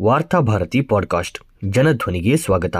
Varthabharati podcast ಜನಧ್ವನಿಗೆ ಸ್ವಾಗತ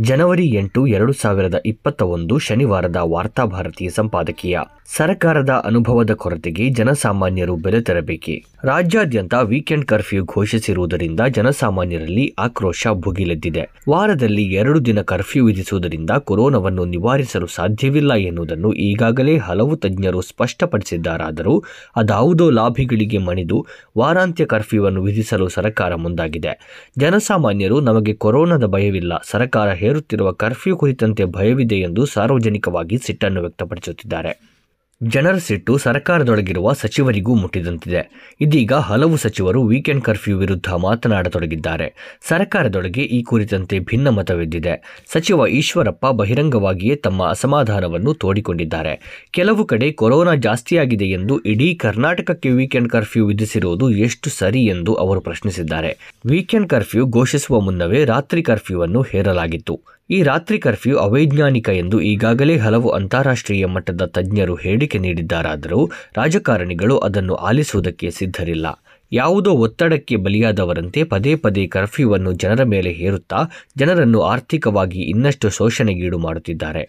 ಜನವರಿ ಎಂಟು ಎರಡು ಸಾವಿರದ ಇಪ್ಪತ್ತ ಒಂದು ಶನಿವಾರದ ವಾರ್ತಾಭಾರತಿ ಸಂಪಾದಕೀಯ. ಸರ್ಕಾರದ ಅನುಭವದ ಕೊರತೆಗೆ ಜನಸಾಮಾನ್ಯರು ಬೆಲೆ ತೆರಬೇಕೆ. ರಾಜ್ಯಾದ್ಯಂತ ವೀಕೆಂಡ್ ಕರ್ಫ್ಯೂ ಘೋಷಿಸಿರುವುದರಿಂದ ಜನಸಾಮಾನ್ಯರಲ್ಲಿ ಆಕ್ರೋಶ ಭುಗಿಲೆದ್ದಿದೆ. ವಾರದಲ್ಲಿ ಎರಡು ದಿನ ಕರ್ಫ್ಯೂ ವಿಧಿಸುವುದರಿಂದ ಕೊರೋನಾವನ್ನು ನಿವಾರಿಸಲು ಸಾಧ್ಯವಿಲ್ಲ ಎನ್ನುವುದನ್ನು ಈಗಾಗಲೇ ಹಲವು ತಜ್ಞರು ಸ್ಪಷ್ಟಪಡಿಸಿದ್ದಾರಾದರೂ ಅದಾವುದೋ ಲಾಭಿಗಳಿಗೆ ಮಣಿದು ವಾರಾಂತ್ಯ ಕರ್ಫ್ಯೂವನ್ನು ವಿಧಿಸಲು ಸರ್ಕಾರ ಮುಂದಾಗಿದೆ. ಜನಸಾಮಾನ್ಯರು ನಮಗೆ ಕೊರೋನಾದ ಭಯವಿಲ್ಲ, ಸರ್ಕಾರ ಹೇರುತ್ತಿರುವ ಕರ್ಫ್ಯೂ ಕುರಿತಂತೆ ಭಯವಿದೆ ಎಂದು ಸಾರ್ವಜನಿಕವಾಗಿ ಸಿಟ್ಟನ್ನು ವ್ಯಕ್ತಪಡಿಸುತ್ತಿದ್ದಾರೆ. ಜನರ ಸಿಟ್ಟು ಸರ್ಕಾರದೊಳಗಿರುವ ಸಚಿವರಿಗೂ ಮುಟ್ಟಿದಂತಿದೆ. ಇದೀಗ ಹಲವು ಸಚಿವರು ವೀಕೆಂಡ್ ಕರ್ಫ್ಯೂ ವಿರುದ್ಧ ಮಾತನಾಡತೊಡಗಿದ್ದಾರೆ. ಸರ್ಕಾರದೊಳಗೆ ಈ ಕುರಿತಂತೆ ಭಿನ್ನ ಮತವಿದ್ದಿದೆ ಸಚಿವ ಈಶ್ವರಪ್ಪ ಬಹಿರಂಗವಾಗಿಯೇ ತಮ್ಮ ಅಸಮಾಧಾನವನ್ನು ತೋಡಿಕೊಂಡಿದ್ದಾರೆ. ಕೆಲವು ಕಡೆ ಕೊರೋನಾ ಜಾಸ್ತಿಯಾಗಿದೆ ಎಂದು ಇಡೀ ಕರ್ನಾಟಕಕ್ಕೆ ವೀಕೆಂಡ್ ಕರ್ಫ್ಯೂ ವಿಧಿಸಿರುವುದು ಎಷ್ಟು ಸರಿ ಎಂದು ಅವರು ಪ್ರಶ್ನಿಸಿದ್ದಾರೆ. ವೀಕೆಂಡ್ ಕರ್ಫ್ಯೂ ಘೋಷಿಸುವ ಮುನ್ನವೇ ರಾತ್ರಿ ಕರ್ಫ್ಯೂವನ್ನು ಹೇರಲಾಗಿತ್ತು. ಈ ರಾತ್ರಿ ಕರ್ಫ್ಯೂ ಅವೈಜ್ಞಾನಿಕ ಎಂದು ಈಗಾಗಲೇ ಹಲವು ಅಂತಾರಾಷ್ಟ್ರೀಯ ಮಟ್ಟದ ತಜ್ಞರು ಹೇಳಿಕೆ ನೀಡಿದ್ದಾರಾದರೂ ರಾಜಕಾರಣಿಗಳು ಅದನ್ನು ಆಲಿಸುವುದಕ್ಕೆ ಸಿದ್ಧರಿಲ್ಲ. ಯಾವುದೋ ಒತ್ತಡಕ್ಕೆ ಬಲಿಯಾದವರಂತೆ ಪದೇ ಪದೇ ಕರ್ಫ್ಯೂವನ್ನು ಜನರ ಮೇಲೆ ಹೇರುತ್ತಾ ಜನರನ್ನು ಆರ್ಥಿಕವಾಗಿ ಇನ್ನಷ್ಟು ಶೋಷಣೆಗೀಡು ಮಾಡುತ್ತಿದ್ದಾರೆ.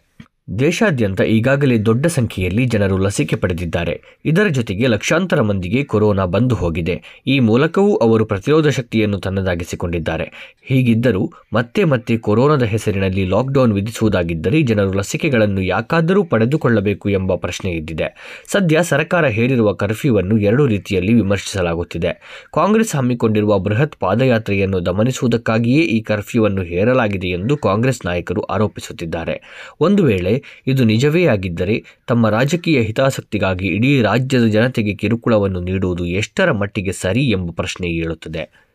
ದೇಶಾದ್ಯಂತ ಈಗಾಗಲೇ ದೊಡ್ಡ ಸಂಖ್ಯೆಯಲ್ಲಿ ಜನರು ಲಸಿಕೆ ಪಡೆದಿದ್ದಾರೆ. ಇದರ ಜೊತೆಗೆ ಲಕ್ಷಾಂತರ ಮಂದಿಗೆ ಕೊರೋನಾ ಬಂದು ಹೋಗಿದೆ. ಈ ಮೂಲಕವೂ ಅವರು ಪ್ರತಿರೋಧ ಶಕ್ತಿಯನ್ನು ತನ್ನದಾಗಿಸಿಕೊಂಡಿದ್ದಾರೆ. ಹೀಗಿದ್ದರೂ ಮತ್ತೆ ಮತ್ತೆ ಕೊರೋನಾದ ಹೆಸರಿನಲ್ಲಿ ಲಾಕ್ಡೌನ್ ವಿಧಿಸುವುದಾಗಿದ್ದರೆ ಜನರು ಲಸಿಕೆಗಳನ್ನು ಯಾಕಾದರೂ ಪಡೆದುಕೊಳ್ಳಬೇಕು ಎಂಬ ಪ್ರಶ್ನೆ ಇದ್ದಿದೆ ಸದ್ಯ ಸರ್ಕಾರ ಹೇರಿರುವ ಕರ್ಫ್ಯೂವನ್ನು ಎರಡು ರೀತಿಯಲ್ಲಿ ವಿಮರ್ಶಿಸಲಾಗುತ್ತಿದೆ. ಕಾಂಗ್ರೆಸ್ ಹಮ್ಮಿಕೊಂಡಿರುವ ಬೃಹತ್ ಪಾದಯಾತ್ರೆಯನ್ನು ದಮನಿಸುವುದಕ್ಕಾಗಿಯೇ ಈ ಕರ್ಫ್ಯೂವನ್ನು ಹೇರಲಾಗಿದೆ ಎಂದು ಕಾಂಗ್ರೆಸ್ ನಾಯಕರು ಆರೋಪಿಸುತ್ತಿದ್ದಾರೆ. ಒಂದು ವೇಳೆ ಇದು ನಿಜವೇ ಆಗಿದ್ದರೆ ತಮ್ಮ ರಾಜಕೀಯ ಹಿತಾಸಕ್ತಿಗಾಗಿ ಇಡೀ ರಾಜ್ಯದ ಜನತೆಗೆ ಕಿರುಕುಳವನ್ನು ನೀಡುವುದು ಎಷ್ಟರ ಮಟ್ಟಿಗೆ ಸರಿ ಎಂಬ ಪ್ರಶ್ನೆ ಏಳುತ್ತದೆ.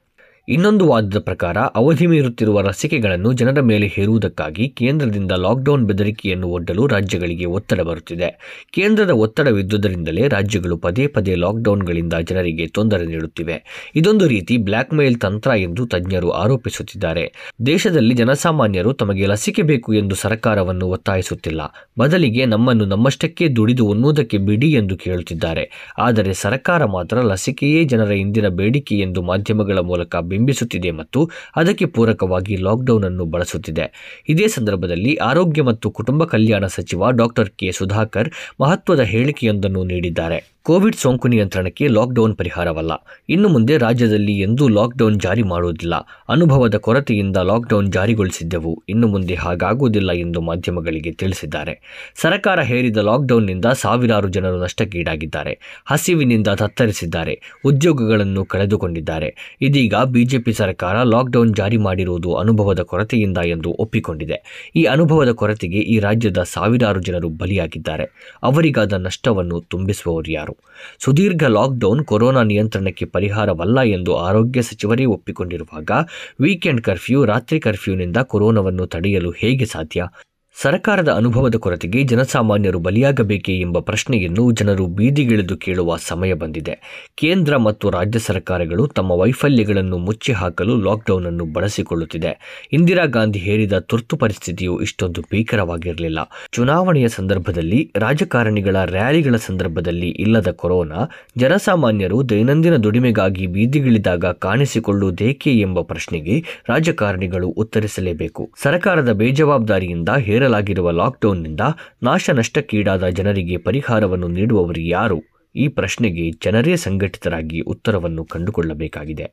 ಇನ್ನೊಂದು ವಾದದ ಪ್ರಕಾರ ಅವಧಿ ಮೀರುತ್ತಿರುವ ಲಸಿಕೆಗಳನ್ನು ಜನರ ಮೇಲೆ ಹೇರುವುದಕ್ಕಾಗಿ ಕೇಂದ್ರದಿಂದ ಲಾಕ್ಡೌನ್ ಬೆದರಿಕೆಯನ್ನು ಒಡ್ಡಲು ರಾಜ್ಯಗಳಿಗೆ ಒತ್ತಡ ಬರುತ್ತಿದೆ. ಕೇಂದ್ರದ ಒತ್ತಡವಿದ್ದುದರಿಂದಲೇ ರಾಜ್ಯಗಳು ಪದೇ ಪದೇ ಲಾಕ್ಡೌನ್ಗಳಿಂದ ಜನರಿಗೆ ತೊಂದರೆ ನೀಡುತ್ತಿವೆ. ಇದೊಂದು ರೀತಿ ಬ್ಲ್ಯಾಕ್ ಮೇಲ್ ತಂತ್ರ ಎಂದು ತಜ್ಞರು ಆರೋಪಿಸುತ್ತಿದ್ದಾರೆ. ದೇಶದಲ್ಲಿ ಜನಸಾಮಾನ್ಯರು ತಮಗೆ ಲಸಿಕೆ ಬೇಕು ಎಂದು ಸರ್ಕಾರವನ್ನು ಒತ್ತಾಯಿಸುತ್ತಿಲ್ಲ. ಬದಲಿಗೆ ನಮ್ಮನ್ನು ನಮ್ಮಷ್ಟಕ್ಕೆ ದುಡಿದು ಉಣ್ಣುವುದಕ್ಕೆ ಬಿಡಿ ಎಂದು ಕೇಳುತ್ತಿದ್ದಾರೆ. ಆದರೆ ಸರ್ಕಾರ ಮಾತ್ರ ಲಸಿಕೆಯೇ ಜನರ ಇಂದಿನ ಬೇಡಿಕೆ ಎಂದು ಮಾಧ್ಯಮಗಳ ಮೂಲಕ ಬಿಂಬಿಸುತ್ತಿದೆ ಮತ್ತು ಅದಕ್ಕೆ ಪೂರಕವಾಗಿ ಲಾಕ್ಡೌನ್ ಅನ್ನು ಬಳಸುತ್ತಿದೆ. ಇದೇ ಸಂದರ್ಭದಲ್ಲಿ ಆರೋಗ್ಯ ಮತ್ತು ಕುಟುಂಬ ಕಲ್ಯಾಣ ಸಚಿವ ಡಾಕ್ಟರ್ ಕೆ ಸುಧಾಕರ್ ಮಹತ್ವದ ಹೇಳಿಕೆಯೊಂದನ್ನು ನೀಡಿದ್ದಾರೆ. ಕೋವಿಡ್ ಸೋಂಕು ನಿಯಂತ್ರಣಕ್ಕೆ ಲಾಕ್ಡೌನ್ ಪರಿಹಾರವಲ್ಲ. ಇನ್ನು ಮುಂದೆ ರಾಜ್ಯದಲ್ಲಿ ಎಂದೂ ಲಾಕ್ಡೌನ್ ಜಾರಿ ಮಾಡುವುದಿಲ್ಲ ಅನುಭವದ ಕೊರತೆಯಿಂದ ಲಾಕ್ಡೌನ್ ಜಾರಿಗೊಳಿಸಿದ್ದೆವು. ಇನ್ನು ಮುಂದೆ ಹಾಗಾಗುವುದಿಲ್ಲ ಎಂದು ಮಾಧ್ಯಮಗಳಿಗೆ ತಿಳಿಸಿದ್ದಾರೆ. ಸರ್ಕಾರ ಹೇರಿದ ಲಾಕ್ಡೌನ್ನಿಂದ ಸಾವಿರಾರು ಜನರು ನಷ್ಟಕ್ಕೀಡಾಗಿದ್ದಾರೆ. ಹಸಿವಿನಿಂದ ತತ್ತರಿಸಿದ್ದಾರೆ. ಉದ್ಯೋಗಗಳನ್ನು ಕಳೆದುಕೊಂಡಿದ್ದಾರೆ. ಇದೀಗ ಬಿಜೆಪಿ ಸರ್ಕಾರ ಲಾಕ್ಡೌನ್ ಜಾರಿ ಮಾಡಿರುವುದು ಅನುಭವದ ಕೊರತೆಯಿಂದ ಎಂದು ಒಪ್ಪಿಕೊಂಡಿದೆ. ಈ ಅನುಭವದ ಕೊರತೆಗೆ ಈ ರಾಜ್ಯದ ಸಾವಿರಾರು ಜನರು ಬಲಿಯಾಗಿದ್ದಾರೆ. ಅವರಿಗಾದ ನಷ್ಟವನ್ನು ತುಂಬಿಸುವವರು ಯಾರು? ಸುದೀರ್ಘ ಲಾಕ್ಡೌನ್ ಕೊರೋನಾ ನಿಯಂತ್ರಣಕ್ಕೆ ಪರಿಹಾರವಲ್ಲ ಎಂದು ಆರೋಗ್ಯ ಸಚಿವರೇ ಒಪ್ಪಿಕೊಂಡಿರುವಾಗ, ವೀಕೆಂಡ್ ಕರ್ಫ್ಯೂ, ರಾತ್ರಿ ಕರ್ಫ್ಯೂನಿಂದ ಕೊರೋನಾವನ್ನು ತಡೆಯಲು ಹೇಗೆ ಸಾಧ್ಯ? ಸರ್ಕಾರದ ಅನುಭವದ ಕೊರತೆಗೆ ಜನಸಾಮಾನ್ಯರು ಬಲಿಯಾಗಬೇಕೇ ಎಂಬ ಪ್ರಶ್ನೆಯನ್ನು ಜನರು ಬೀದಿಗಿಳಿದು ಕೇಳುವ ಸಮಯ ಬಂದಿದೆ. ಕೇಂದ್ರ ಮತ್ತು ರಾಜ್ಯ ಸರ್ಕಾರಗಳು ತಮ್ಮ ವೈಫಲ್ಯಗಳನ್ನು ಮುಚ್ಚಿ ಹಾಕಲು ಲಾಕ್ಡೌನ್ ಅನ್ನು ಬಳಸಿಕೊಳ್ಳುತ್ತಿದೆ. ಇಂದಿರಾ ಗಾಂಧಿ ಹೇರಿದ ತುರ್ತು ಪರಿಸ್ಥಿತಿಯು ಇಷ್ಟೊಂದು ಭೀಕರವಾಗಿರಲಿಲ್ಲ. ಚುನಾವಣೆಯ ಸಂದರ್ಭದಲ್ಲಿ, ರಾಜಕಾರಣಿಗಳ ರ್ಯಾಲಿಗಳ ಸಂದರ್ಭದಲ್ಲಿ ಇಲ್ಲದ ಕೊರೋನಾ, ಜನಸಾಮಾನ್ಯರು ದೈನಂದಿನ ದುಡಿಮೆಗಾಗಿ ಬೀದಿಗಿಳಿದಾಗ ಕಾಣಿಸಿಕೊಳ್ಳುವುದೇಕೆ ಎಂಬ ಪ್ರಶ್ನೆಗೆ ರಾಜಕಾರಣಿಗಳು ಉತ್ತರಿಸಲೇಬೇಕು. ಸರ್ಕಾರದ ಬೇಜವಾಬ್ದಾರಿಯಿಂದ ಹೇರಲಾಗಿರುವ ಲಾಕ್ಡೌನ್ನಿಂದ ನಾಶ ನಷ್ಟಕ್ಕೀಡಾದ ಜನರಿಗೆ ಪರಿಹಾರವನ್ನು ನೀಡುವವರು ಯಾರು? ಈ ಪ್ರಶ್ನೆಗೆ ಜನರೇ ಸಂಘಟಿತರಾಗಿ ಉತ್ತರವನ್ನು ಕಂಡುಕೊಳ್ಳಬೇಕಾಗಿದೆ.